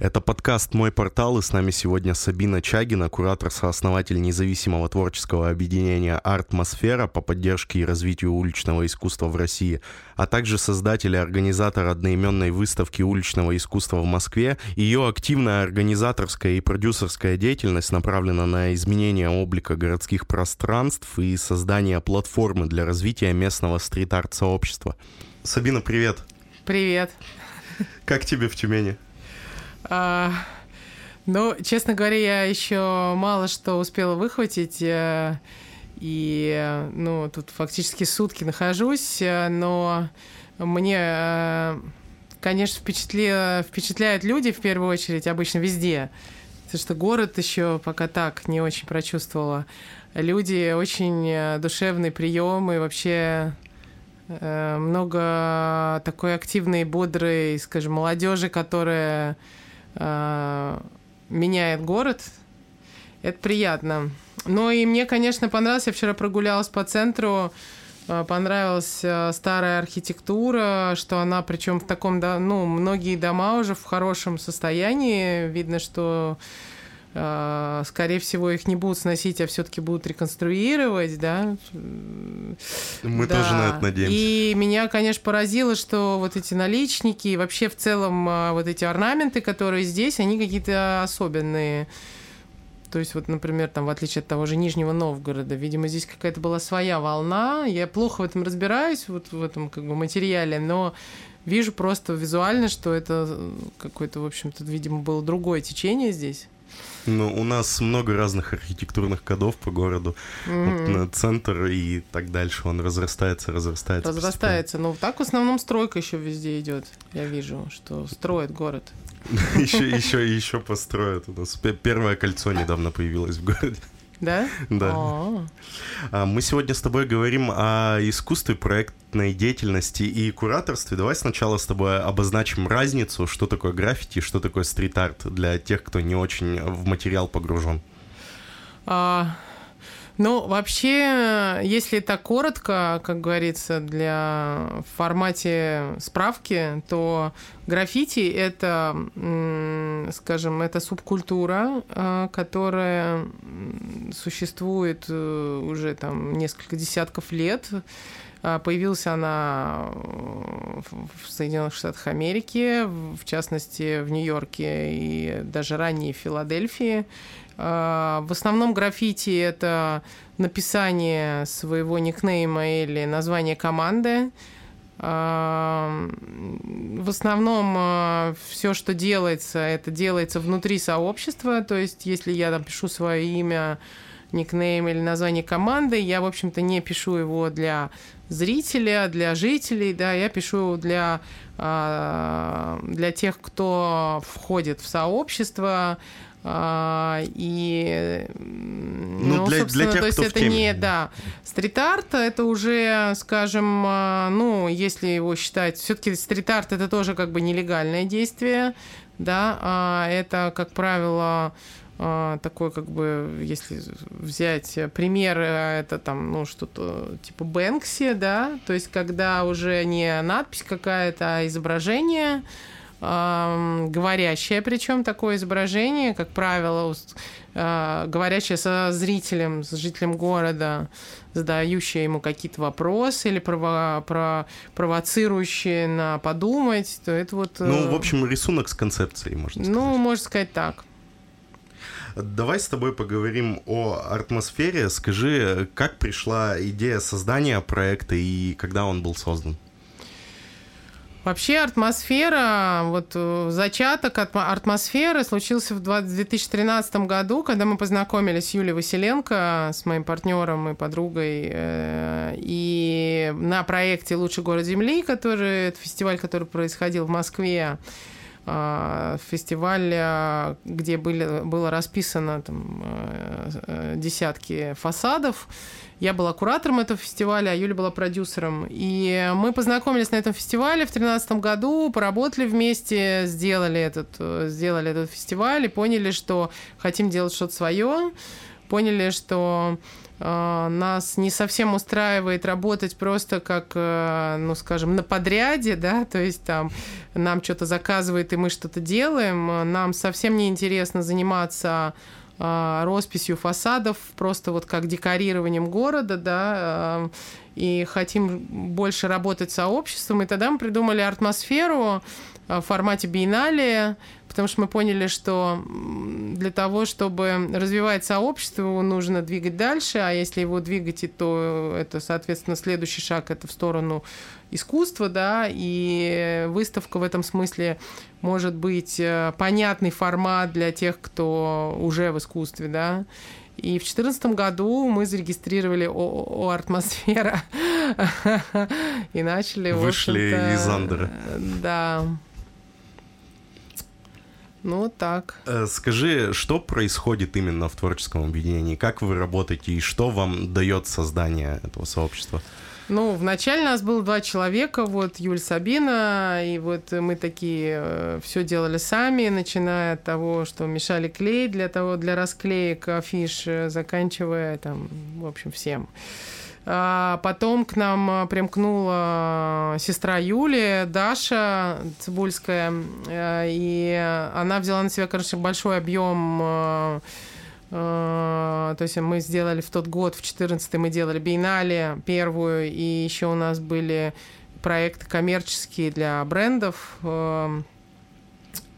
Это подкаст «Мой портал», и с нами сегодня Сабина Чагина, куратор-сооснователь независимого творческого объединения «Артмосфера» по поддержке и развитию уличного искусства в России, а также создатель и организатор одноименной выставки уличного искусства в Москве. Ее активная организаторская и продюсерская деятельность направлена на изменение облика городских пространств и создание платформы для развития местного стрит-арт-сообщества. Сабина, привет! Привет! Как тебе в Тюмени? А, ну, честно говоря, я еще мало что успела выхватить. Э, и, ну, тут фактически сутки нахожусь, э, но мне, э, конечно, впечатли... впечатляют люди в первую очередь, обычно везде. Потому что город еще пока так не очень прочувствовала. Люди очень душевный прием и вообще много такой активной, бодрой, скажем, молодежи, которая меняет город. Это приятно. Ну и мне, конечно, понравилось. Я вчера прогулялась по центру. Э, понравилась э, старая архитектура, что она, причем в таком, ну, многие дома уже в хорошем состоянии. Видно, что скорее всего, их не будут сносить, а все-таки будут реконструировать, да. Мы да. тоже на это надеемся. И меня, конечно, поразило, что вот эти наличники и вообще в целом а, вот эти орнаменты, которые здесь, они какие-то особенные. То есть вот, например, там, в отличие от того же Нижнего Новгорода, видимо, здесь какая-то была своя волна. Я плохо в этом разбираюсь, вот в этом как бы материале, но вижу просто визуально, что это э, какое-то, в общем-то, видимо, было другое течение здесь. Ну, у нас много разных архитектурных кодов по городу. Mm-hmm. Вот, центр и так дальше. Он разрастается, разрастается. Разрастается. Ну, так в основном стройка еще везде идет. Я вижу, что строит город. Еще, еще, еще построят. У нас первое кольцо недавно появилось в городе. Да? Да. А, мы сегодня с тобой говорим о искусстве, проектной деятельности и кураторстве. Давай сначала с тобой обозначим разницу, что такое граффити, что такое стрит-арт для тех, кто не очень в материал погружен. Ну, вообще, если так коротко, как говорится, для в формате справки, то граффити это, скажем, это субкультура, а, которая существует э, уже там несколько десятков лет. А, появилась она в Соединенных Штатах Америки, в частности в Нью-Йорке и даже ранее в Филадельфии. А, в основном граффити – это написание своего никнейма или название команды. А, в основном все, что делается, это делается внутри сообщества. То есть, если я там пишу свое имя, никнейм или название команды, я, в общем-то, не пишу его для зрителя, для жителей, да, я пишу для, для тех, кто входит в сообщество, а, и ну, ну для, для тех, то есть кто это не да стрит-арт это уже скажем а, ну если его считать все-таки стрит-арт это тоже как бы нелегальное действие да а это как правило а, такой как бы если взять пример это там ну что-то типа Бэнкси да то есть когда уже не надпись какая-то а изображение говорящее, причем такое изображение, как правило, э, говорящее со зрителем, с жителем города, задающее ему какие-то вопросы или прово про провоцирующие на подумать, то это вот... Ну, в э, общем, рисунок с концепцией, можно сказать. Ну, можно сказать так. Давай с тобой поговорим о атмосфере. Скажи, как пришла идея создания проекта и когда он был создан? Вообще атмосфера, вот э, зачаток атмосферы случился в 2013 году, когда мы познакомились с Юлией Василенко, с моим партнером и подругой, э, и на проекте «Лучший город Земли», который, это фестиваль, который происходил в Москве, э, фестиваль, где были, было расписано там, десятки фасадов, я была куратором этого фестиваля, а Юля была продюсером. И мы познакомились на этом фестивале в 2013 году, поработали вместе, сделали этот, сделали этот фестиваль и поняли, что хотим делать что-то свое поняли, что э, нас не совсем устраивает работать просто как, э, ну, скажем, на подряде, да, то есть там нам что-то заказывает, и мы что-то делаем. Нам совсем не интересно заниматься э, росписью фасадов, просто вот как декорированием города, да, и хотим больше работать сообществом. И тогда мы придумали атмосферу в формате биеннале, потому что мы поняли, что для того, чтобы развивать сообщество, его нужно двигать дальше, а если его двигать, то это, соответственно, следующий шаг это в сторону искусства, да, и выставка в этом смысле может быть э, понятный формат для тех, кто уже в искусстве, да. И в 2014 году мы зарегистрировали ООО «Атмосфера» и начали, Вышли из Андера. Да, ну, так. Э, скажи, что происходит именно в творческом объединении? Как вы работаете и что вам дает создание этого сообщества? Ну, вначале нас было два человека, вот Юль Сабина, и вот мы такие э, все делали сами, начиная от того, что мешали клей для того, для расклеек афиш, э, заканчивая там, в общем, всем. А потом к нам а, примкнула сестра Юлия, Даша Цибульская, э, и она взяла на себя, конечно, большой объем э, э, то есть мы сделали в тот год, в 14 мы делали биеннале первую, и еще у нас были проекты коммерческие для брендов.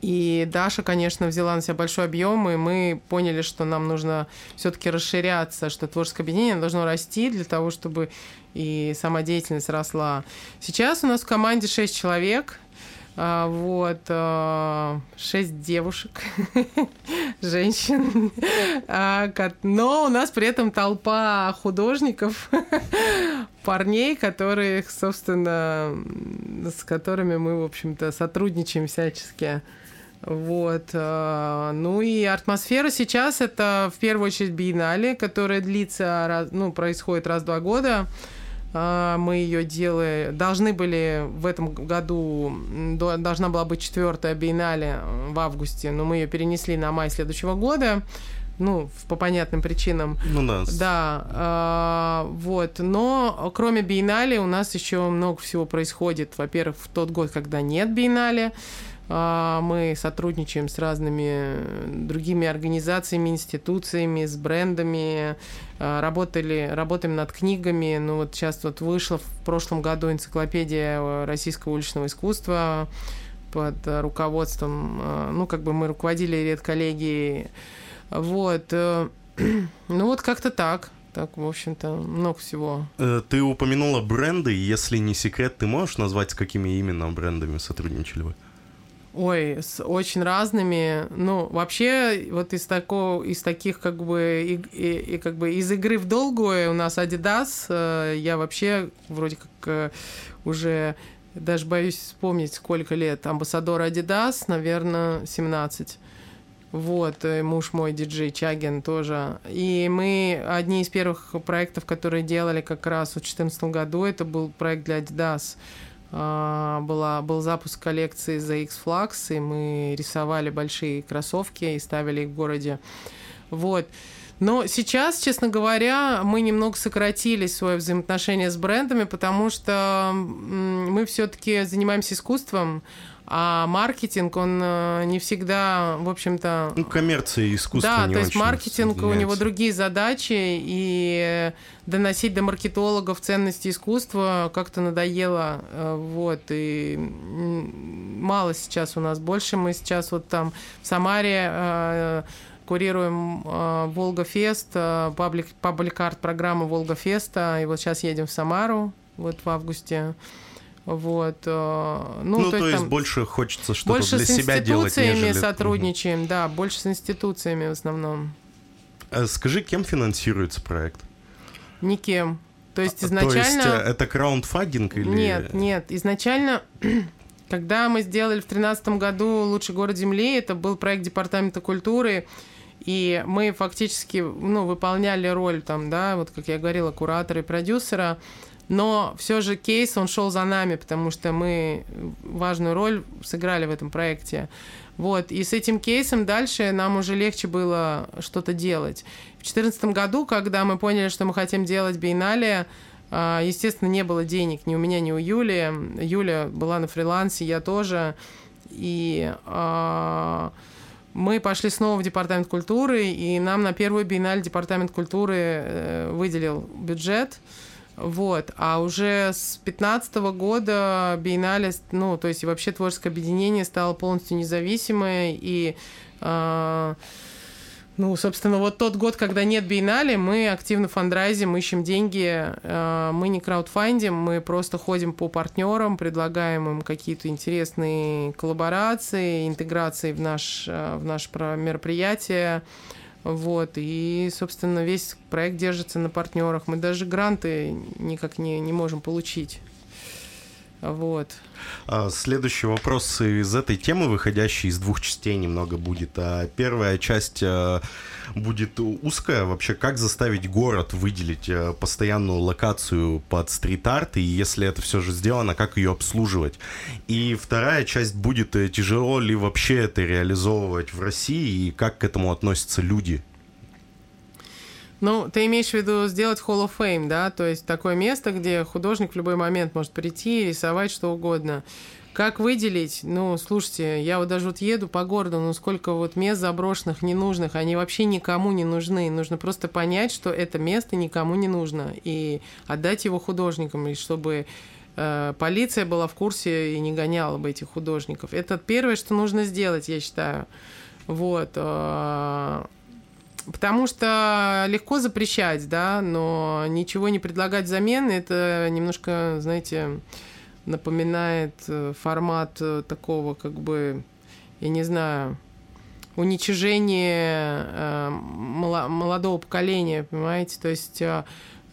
И Даша, конечно, взяла на себя большой объем, и мы поняли, что нам нужно все-таки расширяться, что творческое объединение должно расти для того, чтобы и сама деятельность росла. Сейчас у нас в команде 6 человек, а, вот, а, шесть девушек, женщин, а, но у нас при этом толпа художников, парней, которых, собственно, с которыми мы, в общем-то, сотрудничаем всячески. Вот. Э, ну и атмосфера сейчас это в первую очередь биеннале, которая длится, ну, происходит раз в два года. Э, мы ее делаем, должны были в этом году, должна была быть четвертая биеннале в августе, но мы ее перенесли на май следующего года ну, по понятным причинам. Ну да. Да, э, вот. Но кроме биеннале у нас еще много всего происходит. Во-первых, в тот год, когда нет биеннале, мы сотрудничаем с разными другими организациями, институциями, с брендами, а, работали, работаем над книгами. Ну вот сейчас вот вышла в прошлом году энциклопедия российского уличного искусства под руководством, а, ну как бы мы руководили редколлегией. Вот. Э, ну вот как-то так. Так, в общем-то, много всего. Э, ты упомянула бренды. Если не секрет, ты можешь назвать, с какими именно брендами сотрудничали вы? Ой, с очень разными. Ну, вообще, вот из такого, из таких как бы и, и, и как бы из игры в долгую у нас Adidas. Э, я вообще вроде как э, уже даже боюсь вспомнить, сколько лет. Амбассадор Adidas, наверное, 17. Вот, э, муж мой, диджей Чагин тоже. И мы, одни из первых проектов, которые делали как раз в 2014 году, это был проект для Adidas. А, была, был запуск коллекции ZX Flux, и мы рисовали большие кроссовки и ставили их в городе. Вот. Но сейчас, честно говоря, мы немного сократили свое взаимоотношение с брендами, потому что мы все-таки занимаемся искусством, а маркетинг, он э, не всегда, в общем-то... Ну, коммерция искусство Да, то есть маркетинг, у него другие задачи, и доносить до маркетологов ценности искусства как-то надоело, э, вот, и мало сейчас у нас, больше мы сейчас вот там в Самаре э, курируем Фест, паблик, паблик арт программу Волга Феста, и вот сейчас едем в Самару, вот в августе. Вот, э, ну, ну то, то есть, там, больше хочется что-то больше для себя делать, Больше с институциями сотрудничаем, угу. да, больше с институциями в основном. А скажи, кем финансируется проект? Никем. То есть изначально... То есть э, это краундфандинг или... Нет, нет. Изначально, когда мы сделали в 2013 году «Лучший город Земли», это был проект Департамента культуры, и мы фактически ну, выполняли роль там, да, вот как я говорила, куратора и продюсера, Но все же кейс, он шел за нами, потому что мы важную роль сыграли в этом проекте. Вот, и с этим кейсом дальше нам уже легче было что-то делать. В 2014 году, когда мы поняли, что мы хотим делать биеннале, а, естественно, не было денег ни у меня, ни у Юли. Юля была на фрилансе, я тоже. И а, мы пошли снова в департамент культуры, и нам на первую биеннале департамент культуры э, выделил бюджет. Вот. А уже с 2015 года биеннале, ну, то есть вообще творческое объединение стало полностью независимое, и э, ну, собственно, вот тот год, когда нет биеннале, мы активно фандрайзим, ищем деньги. Э, мы не краудфандим, мы просто ходим по партнерам, предлагаем им какие-то интересные коллаборации, интеграции в наш, э, в наше мероприятие. Вот, и, собственно, весь проект держится на партнерах. Мы даже гранты никак не, не можем получить. Вот. А, следующий вопрос из этой темы, выходящий из двух частей немного будет. А первая часть э, будет узкая. Вообще, как заставить город выделить постоянную локацию под стрит-арт, и если это все же сделано, как ее обслуживать. И вторая часть будет, э, тяжело ли вообще это реализовывать в России, и как к этому относятся люди ну, ты имеешь в виду сделать Hall of Fame, да? То есть такое место, где художник в любой момент может прийти и рисовать что угодно. Как выделить? Ну, слушайте, я вот даже вот еду по городу, ну сколько вот мест заброшенных, ненужных, они вообще никому не нужны. Нужно просто понять, что это место никому не нужно, и отдать его художникам, и чтобы э, полиция была в курсе и не гоняла бы этих художников. Это первое, что нужно сделать, я считаю. Вот. Э, Потому что легко запрещать, да, но ничего не предлагать взамен, это немножко, знаете, напоминает э, формат э, такого, как бы, я не знаю, уничижения э, молодого поколения, понимаете? То есть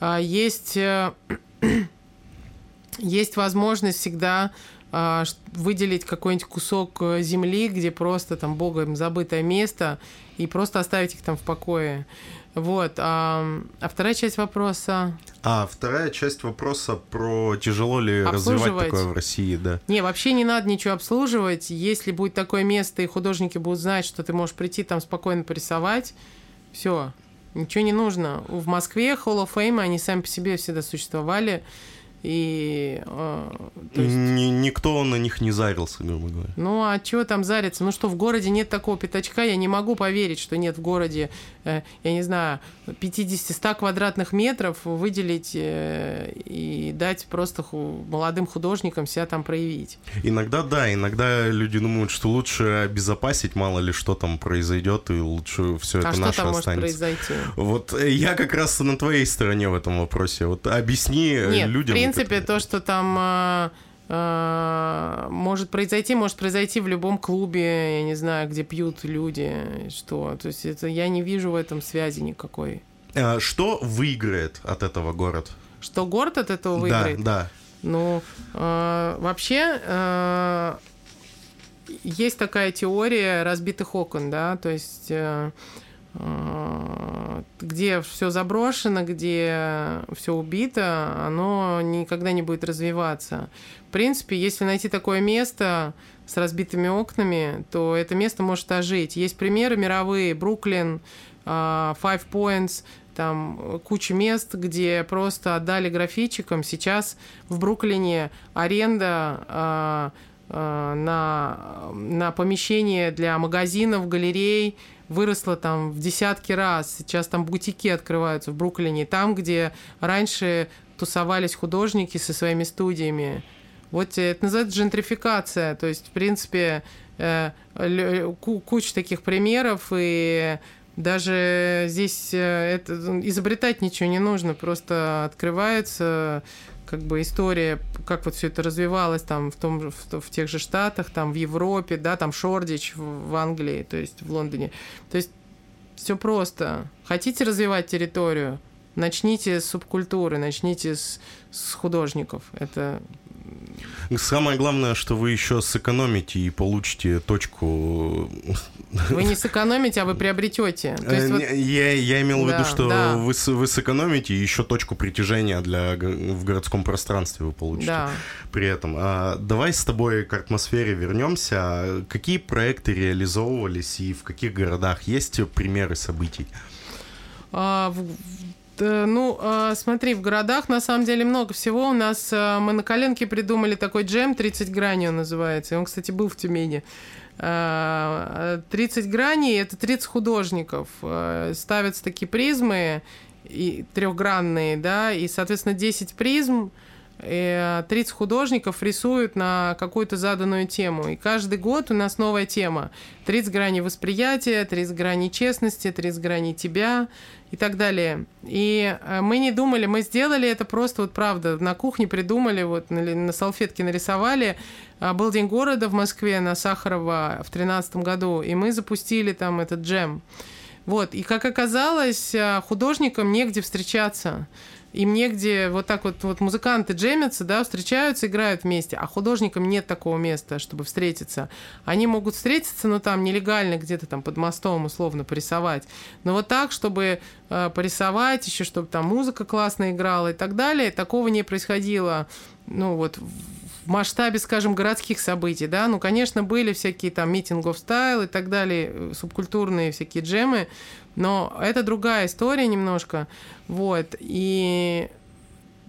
а есть, есть возможность всегда выделить какой-нибудь кусок земли, где просто там богом забытое место, и просто оставить их там в покое. Вот. А, а вторая часть вопроса... А вторая часть вопроса про тяжело ли развивать такое в России, да? Не, вообще не надо ничего обслуживать. Если будет такое место, и художники будут знать, что ты можешь прийти там спокойно порисовать, все, ничего не нужно. В Москве Hall of Fame, они сами по себе всегда существовали. И э, есть... Ни, никто на них не зарился, грубо говоря. Ну а чего там зариться? Ну что, в городе нет такого пятачка, я не могу поверить, что нет в городе, э, я не знаю, 50-100 квадратных метров выделить э, и дать просто ху- молодым художникам себя там проявить. Иногда да, иногда люди думают, что лучше обезопасить, мало ли что там произойдет, и лучше все а это наше там останется. может произойти? Вот э, я как раз на твоей стороне в этом вопросе. Вот объясни нет, людям принципе, то, что там э, э, может произойти, может произойти в любом клубе, я не знаю, где пьют люди, что. То есть это я не вижу в этом связи никакой. А что выиграет от этого город? Что город от этого выиграет? Да, да. Ну, э, вообще э, есть такая теория разбитых окон, да, то есть э, Э, где все заброшено, где все убито, оно никогда не будет развиваться. В принципе, если найти такое место с разбитыми окнами, то это место может ожить. Есть примеры мировые, Бруклин, э, Five Points, там куча мест, где просто отдали графичикам. Сейчас в Бруклине аренда э, на, на помещение для магазинов, галерей – выросла там в десятки раз. Сейчас там бутики открываются в Бруклине, там, где раньше тусовались художники со своими студиями. Вот это называется джентрификация. То есть, в принципе, э, куча таких примеров, и даже здесь э, это, изобретать ничего не нужно, просто открывается как бы история, как вот все это развивалось там в, том, в, в тех же Штатах, там в Европе, да, там Шордич в, в Англии, то есть в Лондоне. То есть все просто. Хотите развивать территорию, начните с субкультуры, начните с, с художников. Это Самое главное, что вы еще сэкономите и получите точку. Вы не сэкономите, а вы приобретете. То есть, вот... я, я имел да, в виду, что да. вы, вы сэкономите и еще точку притяжения для, в городском пространстве вы получите да. при этом. А, давай с тобой к атмосфере вернемся. Какие проекты реализовывались и в каких городах? Есть примеры событий? А, в, ну, а, смотри, в городах на самом деле много всего. У нас а, мы на коленке придумали такой джем 30 граней он называется. Он, кстати, был в Тюмени. 30 а, граней это 30 художников. Ставятся такие призмы и трехгранные, да, и, соответственно, 10 призм. И 30 художников рисуют на какую-то заданную тему. И каждый год у нас новая тема. 30 граней восприятия, 30 граней честности, 30 граней тебя, и так далее. И э, мы не думали, мы сделали это просто вот правда. На кухне придумали, вот на, на салфетке нарисовали. А, был День города в Москве на Сахарова в тринадцатом году, и мы запустили там этот джем. Вот, и как оказалось, э, художникам негде встречаться. Им негде вот так вот, вот музыканты джемятся, да, встречаются, играют вместе, а художникам нет такого места, чтобы встретиться. Они могут встретиться, но там нелегально где-то там под мостом условно порисовать. Но вот так, чтобы э, порисовать, еще чтобы там музыка классно играла и так далее, такого не происходило, ну вот в масштабе, скажем, городских событий, да, ну, конечно, были всякие там митингов стайл и так далее, э, субкультурные всякие джемы, но это другая история немножко. Вот. И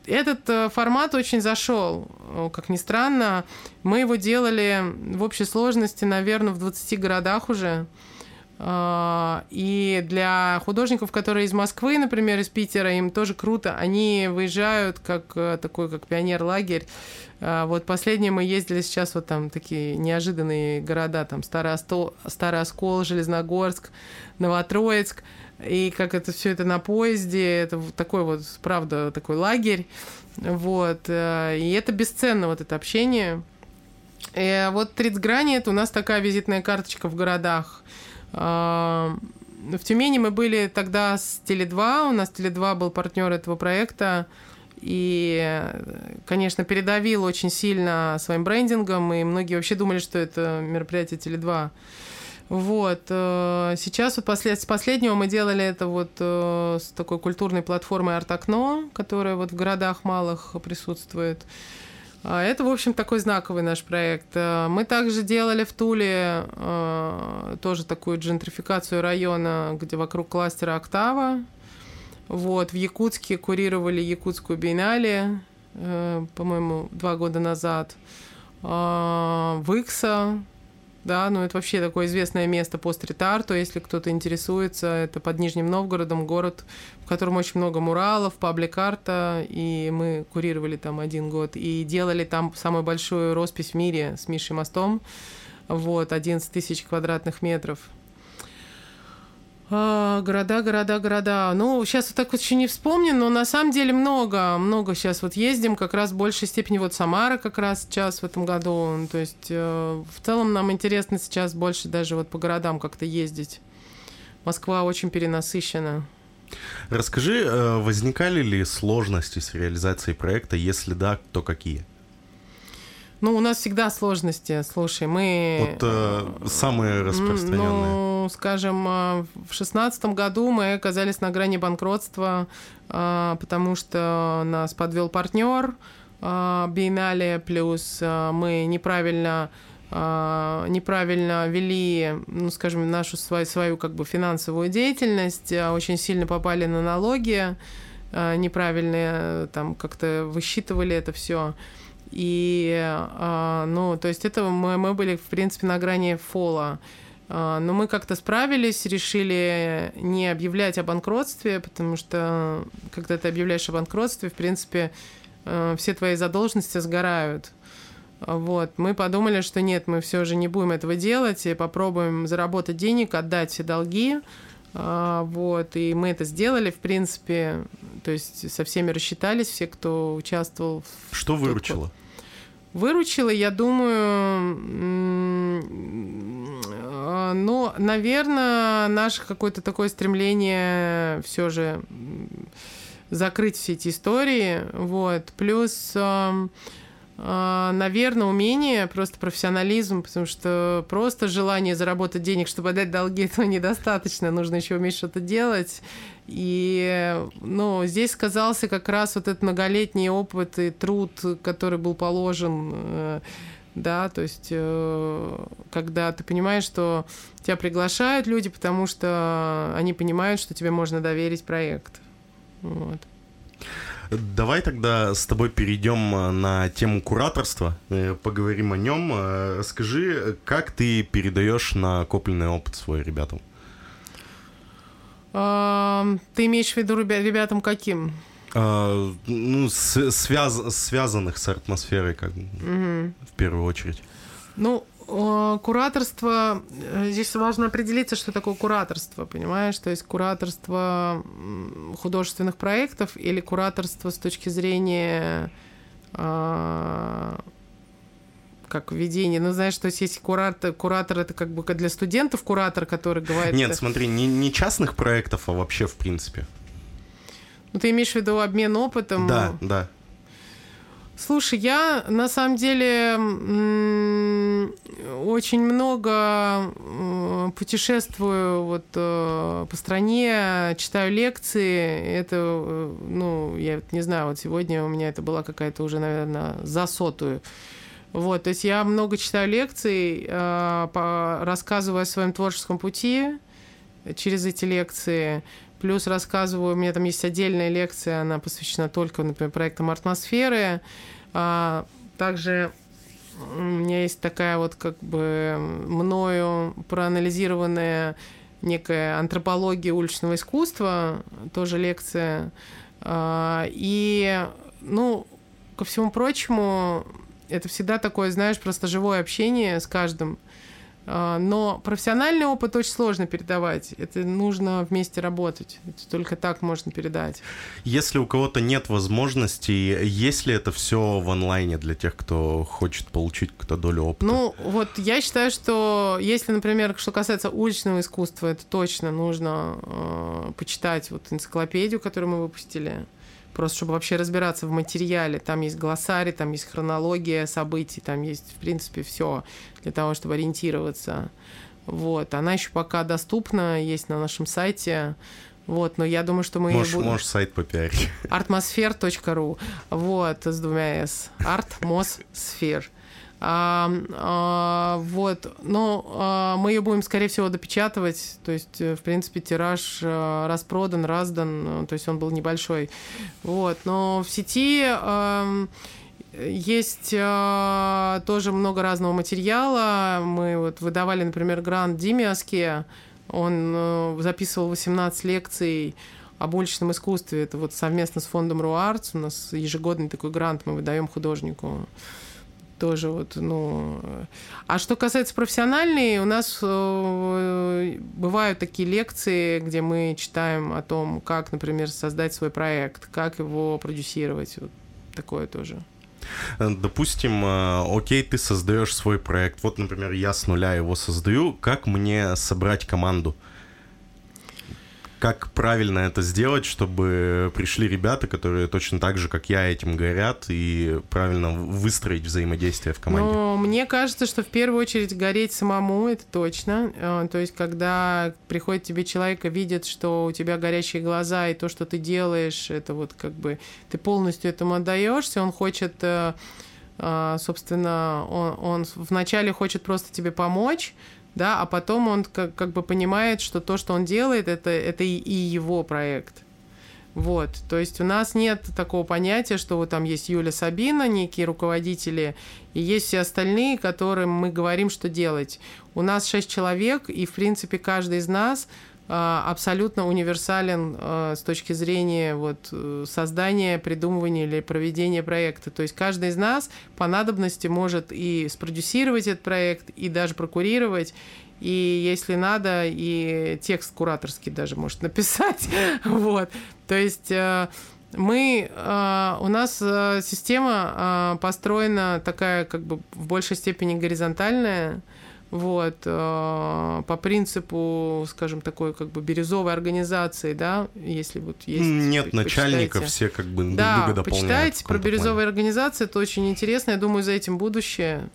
этот э, формат очень зашел. Как ни странно, мы его делали в общей сложности, наверное, в 20 городах уже. А, и для художников, которые из Москвы, например, из Питера, им тоже круто. Они выезжают как э, такой, как пионер-лагерь. А, вот последнее мы ездили сейчас вот там такие неожиданные города, там Старый, Остол, Старый Оскол, Железногорск, Новотроицк. И как это все это на поезде, это такой вот, правда, такой лагерь. Вот. Э, и это бесценно, вот это общение. И вот 30 грани это у нас такая визитная карточка в городах. А, в Тюмени мы были тогда с Теле2, у нас Теле2 был партнер этого проекта, и, конечно, передавил очень сильно своим брендингом, и многие вообще думали, что это мероприятие Теле2. Вот. Э, сейчас вот послед... с последнего мы делали это вот э, с такой культурной платформой «Арт-окно», которая вот в городах малых присутствует. А это, в общем, такой знаковый наш проект. Э, мы также делали в Туле тоже такую джентрификацию района, где вокруг кластера «Октава». Вот, в Якутске курировали Якутскую биеннале, э, по-моему, два года назад. В Икса да, ну это вообще такое известное место по стрит-арту, если кто-то интересуется, это под Нижним Новгородом, город, в котором очень много муралов, паблик-арта, и мы курировали там один год, и делали там самую большую роспись в мире с Мишей Мостом, вот, 11 тысяч квадратных метров, а, города, города, города. Ну, сейчас вот так вот еще не вспомню, но на самом деле много, много сейчас вот ездим, как раз в большей степени вот Самара как раз сейчас в этом году. То есть э, в целом нам интересно сейчас больше даже вот по городам как-то ездить. Москва очень перенасыщена. Расскажи, э, возникали ли сложности с реализацией проекта? Если да, то какие? Ну, у нас всегда сложности. Слушай, мы... Вот э, самые распространенные. Ну, скажем, э, в шестнадцатом году мы оказались на грани банкротства, э, потому что нас подвел партнер э, Биеннале, плюс мы неправильно неправильно вели, ну, скажем, нашу свою, свою как бы финансовую деятельность, очень сильно попали на налоги неправильные, там как-то высчитывали это все. И, а, ну, то есть это мы, мы были, в принципе, на грани фола. А, но мы как-то справились, решили не объявлять о банкротстве, потому что когда ты объявляешь о банкротстве, в принципе, э, все твои задолженности сгорают. Вот. Мы подумали, что нет, мы все же не будем этого делать, и попробуем заработать денег, отдать все долги. А, вот. И мы это сделали, в принципе, то есть со всеми рассчитались, все, кто участвовал. Что выручило? Выручила, я думаю, ну, наверное, наше какое-то такое стремление все же закрыть все эти истории, вот, плюс а, наверное, умение, просто профессионализм, потому что просто желание заработать денег, чтобы отдать долги, этого недостаточно. Нужно еще уметь что-то делать. И ну, здесь сказался как раз вот этот многолетний опыт и труд, который был положен э, да, то есть э, когда ты понимаешь, что тебя приглашают люди, потому что они понимают, что тебе можно доверить проект. Вот. Давай тогда с тобой перейдем э, на тему кураторства, поговорим о нем. Скажи, как ты передаешь накопленный опыт свой ребятам? Ты имеешь в виду ребятам каким? А, ну, с, связ, связанных с атмосферой, как угу. в первую очередь. Ну, кураторство, э, здесь важно определиться, что такое кураторство, понимаешь? То есть кураторство художественных проектов или кураторство с точки зрения а, как введение. Ну, знаешь, что есть куратор, куратор это как бы для студентов куратор, который говорит... Нет, смотри, не, не частных проектов, а вообще в принципе. Ну, ты имеешь в виду обмен опытом? Да, да. Слушай, я на самом деле очень много путешествую вот э, по стране, читаю лекции. Это, э, ну, я не знаю, вот сегодня у меня это была какая-то уже, наверное, за сотую. Вот, то есть я много читаю лекций, э, рассказываю о своем творческом пути через эти лекции. Плюс рассказываю, у меня там есть отдельная лекция, она посвящена только, например, проектам атмосферы. А, также у меня есть такая вот как бы мною проанализированная некая антропология уличного искусства, тоже лекция. А, и, ну, ко всему прочему, это всегда такое, знаешь, просто живое общение с каждым. А, но профессиональный опыт очень сложно передавать. Это нужно вместе работать. Это только так можно передать. Если у кого-то нет возможности, есть ли это все в онлайне для тех, кто хочет получить какую-то долю опыта? Ну, вот я считаю, что если, например, что касается уличного искусства, это точно нужно э, почитать вот энциклопедию, которую мы выпустили просто чтобы вообще разбираться в материале. Там есть глоссарий, там есть хронология событий, там есть, в принципе, все для того, чтобы ориентироваться. Вот. Она еще пока доступна, есть на нашем сайте. Вот, но я думаю, что мы... Можешь, будем... можешь сайт попиарить. artmosfer.ru Вот, с двумя «с». Artmossphere. А, а, вот, но а, мы ее будем, скорее всего, допечатывать. То есть, э, в принципе, тираж а, распродан, раздан, то есть он был небольшой. Вот, но в сети а, есть а, тоже много разного материала. Мы вот выдавали, например, грант Димиаске. Он а, записывал 18 лекций об уличном искусстве. Это вот совместно с фондом Руарц. У нас ежегодный такой грант мы выдаем художнику тоже вот, ну... А что касается профессиональной, у нас э, бывают такие лекции, где мы читаем о том, как, например, создать свой проект, как его продюсировать, вот такое тоже. Э, допустим, э, окей, ты создаешь свой проект. Вот, например, я с нуля его создаю. Как мне собрать команду? Как правильно это сделать, чтобы пришли ребята, которые точно так же, как я, этим горят, и правильно выстроить взаимодействие в команде? Ну, мне кажется, что в первую очередь гореть самому, это точно. Э, то есть, когда приходит тебе человек и видит, что у тебя горящие глаза, и то, что ты делаешь, это вот как бы ты полностью этому отдаешься, он хочет э, э, собственно, он, он вначале хочет просто тебе помочь, да, а потом он как, как бы понимает, что то, что он делает, это, это и, и его проект. Вот, то есть у нас нет такого понятия, что вот там есть Юля Сабина, некие руководители, и есть все остальные, которым мы говорим, что делать. У нас шесть человек, и, в принципе, каждый из нас абсолютно универсален а, с точки зрения вот, э, создания, придумывания или проведения проекта. То есть каждый из нас по надобности может и спродюсировать этот проект, и даже прокурировать, и если надо, и текст кураторский даже может написать. вот. То есть э, мы, э, у нас система построена такая как бы в большей степени горизонтальная, вот, э, по принципу, скажем, такой как бы бирюзовой организации, да, если вот есть... Нет начальников, все как бы да, друг друга почитайте про бирюзовые организации, это очень интересно, я думаю, за этим будущее.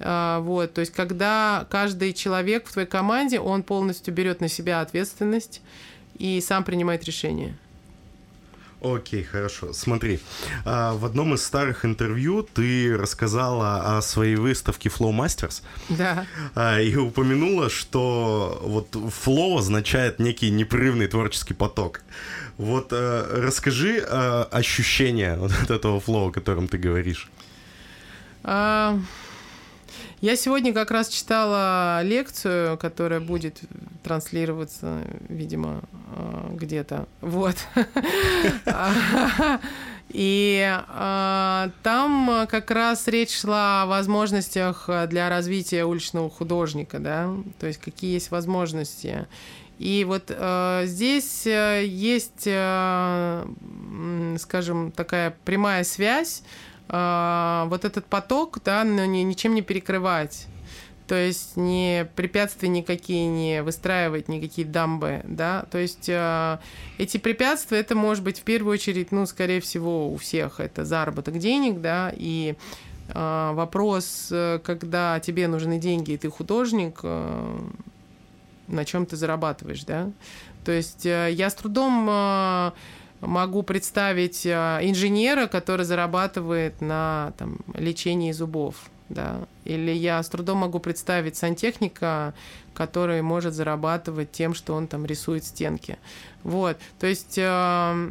А, вот, то есть, когда каждый человек в твоей команде, он полностью берет на себя ответственность и сам принимает решения. Окей, хорошо. Смотри, а, в одном из старых интервью ты рассказала о своей выставке Flow Masters. Да. А, и упомянула, что вот flow означает некий непрерывный творческий поток. Вот а, расскажи ощущения вот этого flow, о котором ты говоришь. Я сегодня как раз читала лекцию, которая будет транслироваться, видимо, а, где-то. Вот. И э, там как раз речь шла о возможностях для развития уличного художника, да, то есть какие есть возможности. И вот э, здесь э, есть, э, скажем, такая прямая связь э, вот этот поток, да, но ничем не перекрывать. То есть не препятствия никакие не выстраивать, никакие дамбы, да. То есть э, эти препятствия, это может быть в первую очередь, ну, скорее всего, у всех это заработок денег, да, и э, вопрос, э, когда тебе нужны деньги, и ты художник, э, на чем ты зарабатываешь, да. То есть э, я с трудом э, могу представить э, инженера, который зарабатывает на там, лечении зубов. Да. Или я с трудом могу представить сантехника, который может зарабатывать тем, что он там рисует стенки. Вот. То есть, э,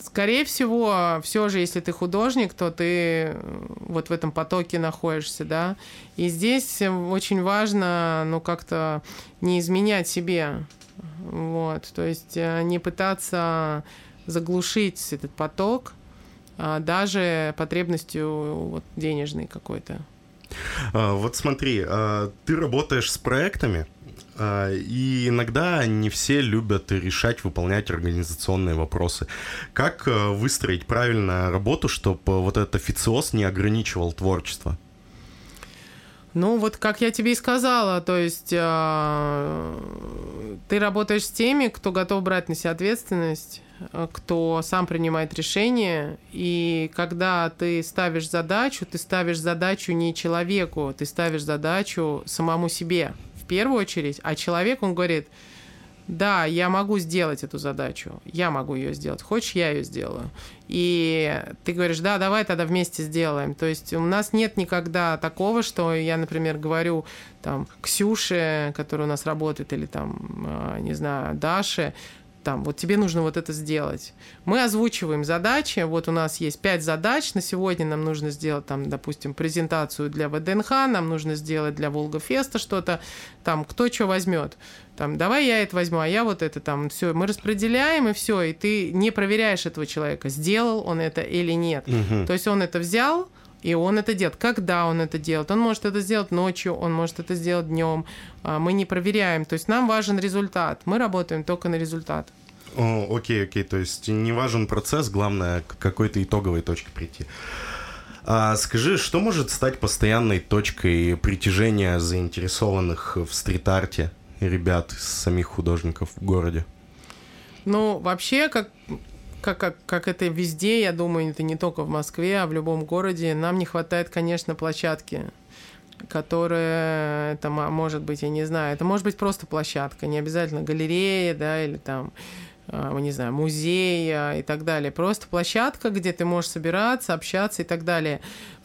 скорее всего, все же, если ты художник, то ты э, вот в этом потоке находишься, да. И здесь очень важно, ну, как-то не изменять себе. Вот. То есть не пытаться заглушить этот поток а, даже потребностью вот, денежной какой-то. А, вот смотри, а, ты работаешь с проектами, и иногда не все любят решать, выполнять организационные вопросы. Как выстроить правильно работу, чтобы вот этот официоз не ограничивал творчество? Ну, вот как я тебе и сказала, то есть э, ты работаешь с теми, кто готов брать на себя ответственность, Э, кто сам принимает решение, и когда ты ставишь задачу, ты ставишь задачу не человеку, ты ставишь задачу самому себе в первую очередь, а человек, он говорит, да, я могу сделать эту задачу, я могу ее сделать, хочешь, я ее сделаю. И ты говоришь, да, давай тогда вместе сделаем. То есть у нас нет никогда такого, что я, например, говорю там Ксюше, которая у нас работает, или там, э, не знаю, Даше, там, вот тебе нужно вот это сделать. Мы озвучиваем задачи, вот у нас есть пять задач, на сегодня нам нужно сделать, там, допустим, презентацию для ВДНХ, нам нужно сделать для Волгофеста что-то, там, кто что возьмет, там, давай я это возьму, а я вот это, там, все, мы распределяем, и все, и ты не проверяешь этого человека, сделал он это или нет. Угу. То есть он это взял, и он это делает. Когда он это делает? Он может это сделать ночью, он может это сделать днем. А, мы не проверяем. То есть нам важен результат. Мы работаем только на результат. О, окей, окей. То есть не важен процесс, главное к какой-то итоговой точке прийти. А скажи, что может стать постоянной точкой притяжения заинтересованных в стрит-арте ребят, самих художников в городе? Ну, вообще, как как, как, как это везде, я думаю, это не только в Москве, а в любом городе, нам не хватает, конечно, площадки, которая, это может быть, я не знаю, это может быть просто площадка, не обязательно галерея, да, или там а, не знаю, музея и так далее. Просто площадка, где ты можешь собираться, общаться и так далее.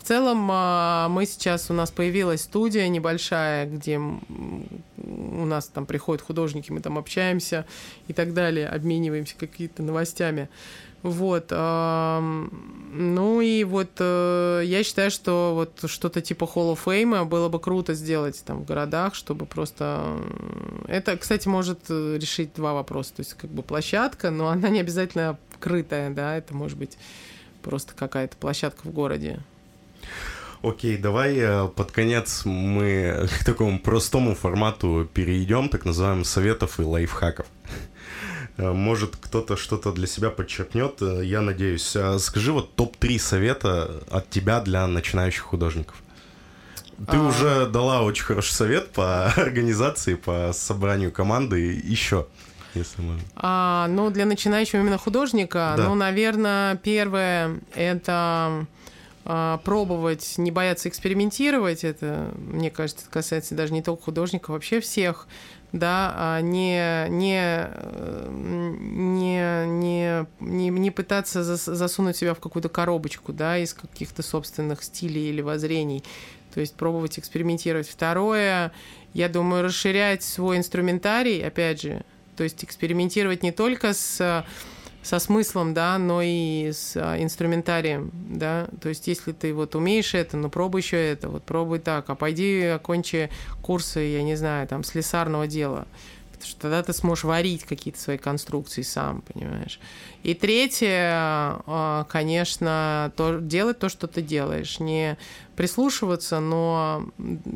Целом а, мы сейчас, у нас появилась студия небольшая, где у нас там приходят художники, мы там общаемся и так далее, обмениваемся какими-то новостями. Вот. Ну и вот э, я считаю, что вот что-то типа Hall of Fame было бы круто сделать там в городах, чтобы просто... Это, кстати, может э, решить два вопроса. То есть как бы площадка, но она не обязательно крытая, да, это может быть просто какая-то площадка в городе. Окей, давай э, под конец мы к такому простому формату перейдем, так называемым советов и лайфхаков. Э, может, кто-то что-то для себя подчеркнет, э, я надеюсь. Скажи вот топ-3 совета от тебя для начинающих художников. Ты а... уже дала очень хороший совет по организации, по собранию команды. Еще если можно. А, ну, для начинающего именно художника, да. ну, наверное, первое это пробовать, не бояться экспериментировать. Это, мне кажется, касается даже не только художников, вообще всех да, а не, не, не, не, не, не пытаться засунуть себя в какую-то коробочку, да, из каких-то собственных стилей или воззрений, то есть пробовать экспериментировать. Второе, я думаю, расширять свой инструментарий, опять же, то есть экспериментировать не только с со смыслом, да, но и с а, инструментарием, да, то есть если ты вот умеешь это, ну пробуй еще это, вот пробуй так, а пойди окончи курсы, я не знаю, там, слесарного дела, потому что тогда ты сможешь варить какие-то свои конструкции сам, понимаешь. И третье, а, конечно, то, делать то, что ты делаешь, не прислушиваться, но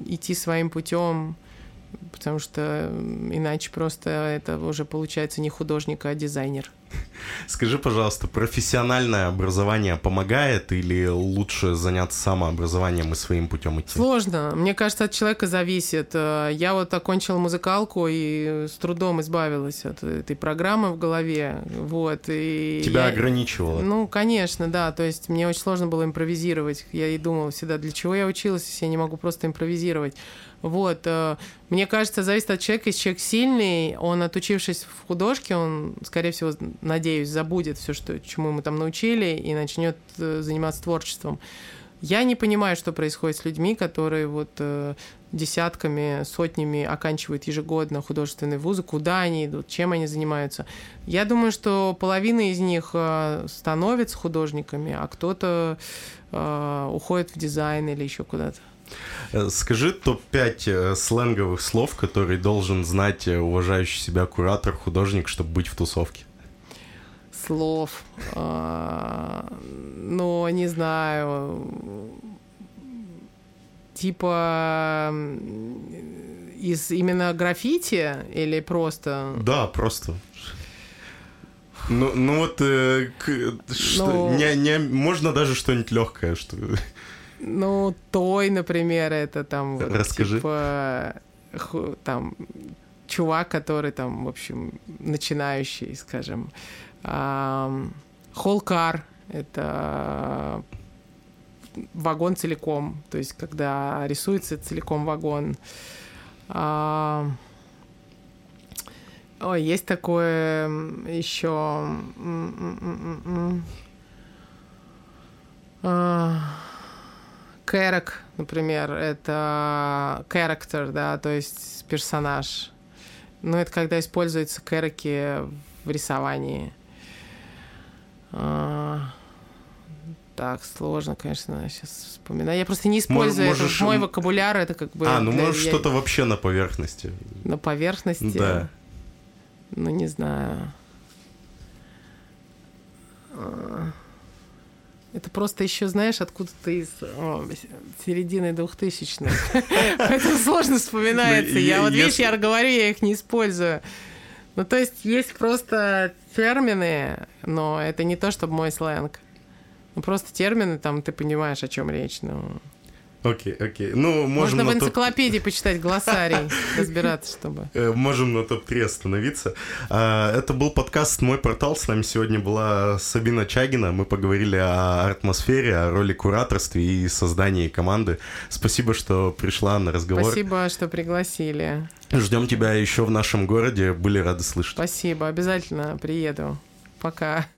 идти своим путем, потому что иначе просто это уже получается не художник, а дизайнер. Скажи, пожалуйста, профессиональное образование помогает или лучше заняться самообразованием и своим путем идти? Сложно. Мне кажется, от человека зависит. Э, я вот окончила музыкалку и с трудом избавилась от этой программы в голове. Вот, и Тебя я... ограничивало? Ну, конечно, да. То есть мне очень сложно было импровизировать. Я и думала всегда, для чего я училась, если я не могу просто импровизировать. Вот. Э, мне кажется, зависит от человека. Если человек сильный, он, отучившись в художке, он, скорее всего, надеюсь, забудет все, что, чему мы там научили, и начнет э, заниматься творчеством. Я не понимаю, что происходит с людьми, которые вот э, десятками, сотнями оканчивают ежегодно художественные вузы, куда они идут, чем они занимаются. Я думаю, что половина из них становится художниками, а кто-то уходит в дизайн или еще куда-то. Э, скажи топ-5 э, сленговых слов, которые должен знать э, уважающий себя куратор, художник, чтобы быть в тусовке. Слов. Ну, не знаю. Типа из именно граффити или просто... Да, просто. Ну, ну вот, э, к, что, ну... не, не, можно даже что-нибудь легкое, что ну, той, например, это там... Расскажи. Типа, там, чувак, который там, в общем, начинающий, скажем. Холкар — это вагон целиком, то есть когда рисуется целиком вагон. Ой, есть такое еще... Кэрок, например, это character, да, то есть персонаж. Ну, это когда используются кэроки в рисовании. А, так, сложно, конечно, сейчас вспоминаю. Я просто не использую можешь... это. Мой вокабуляр это как бы... А, ну можешь я... что-то вообще на поверхности. На поверхности? Да. Ну, не знаю. Это просто еще, знаешь, откуда-то из о, середины двухтысячных. Поэтому сложно вспоминается. Ну, я вот, видишь, я говорю, я их не использую. Ну, то есть есть просто термины, но это не то, чтобы мой сленг. Ну, просто термины, там, ты понимаешь, о чем речь. Ну... Окей, окей. Ну, можем Можно в энциклопедии топ... почитать глоссарий, разбираться, чтобы... Э, можем на топ-3 остановиться. А, это был подкаст «Мой портал». С нами сегодня была Сабина Чагина. Мы поговорили о атмосфере, о роли кураторстве и создании команды. Спасибо, что пришла на разговор. Спасибо, что пригласили. Ждем тебя еще в нашем городе. Были рады слышать. Спасибо, обязательно приеду. Пока.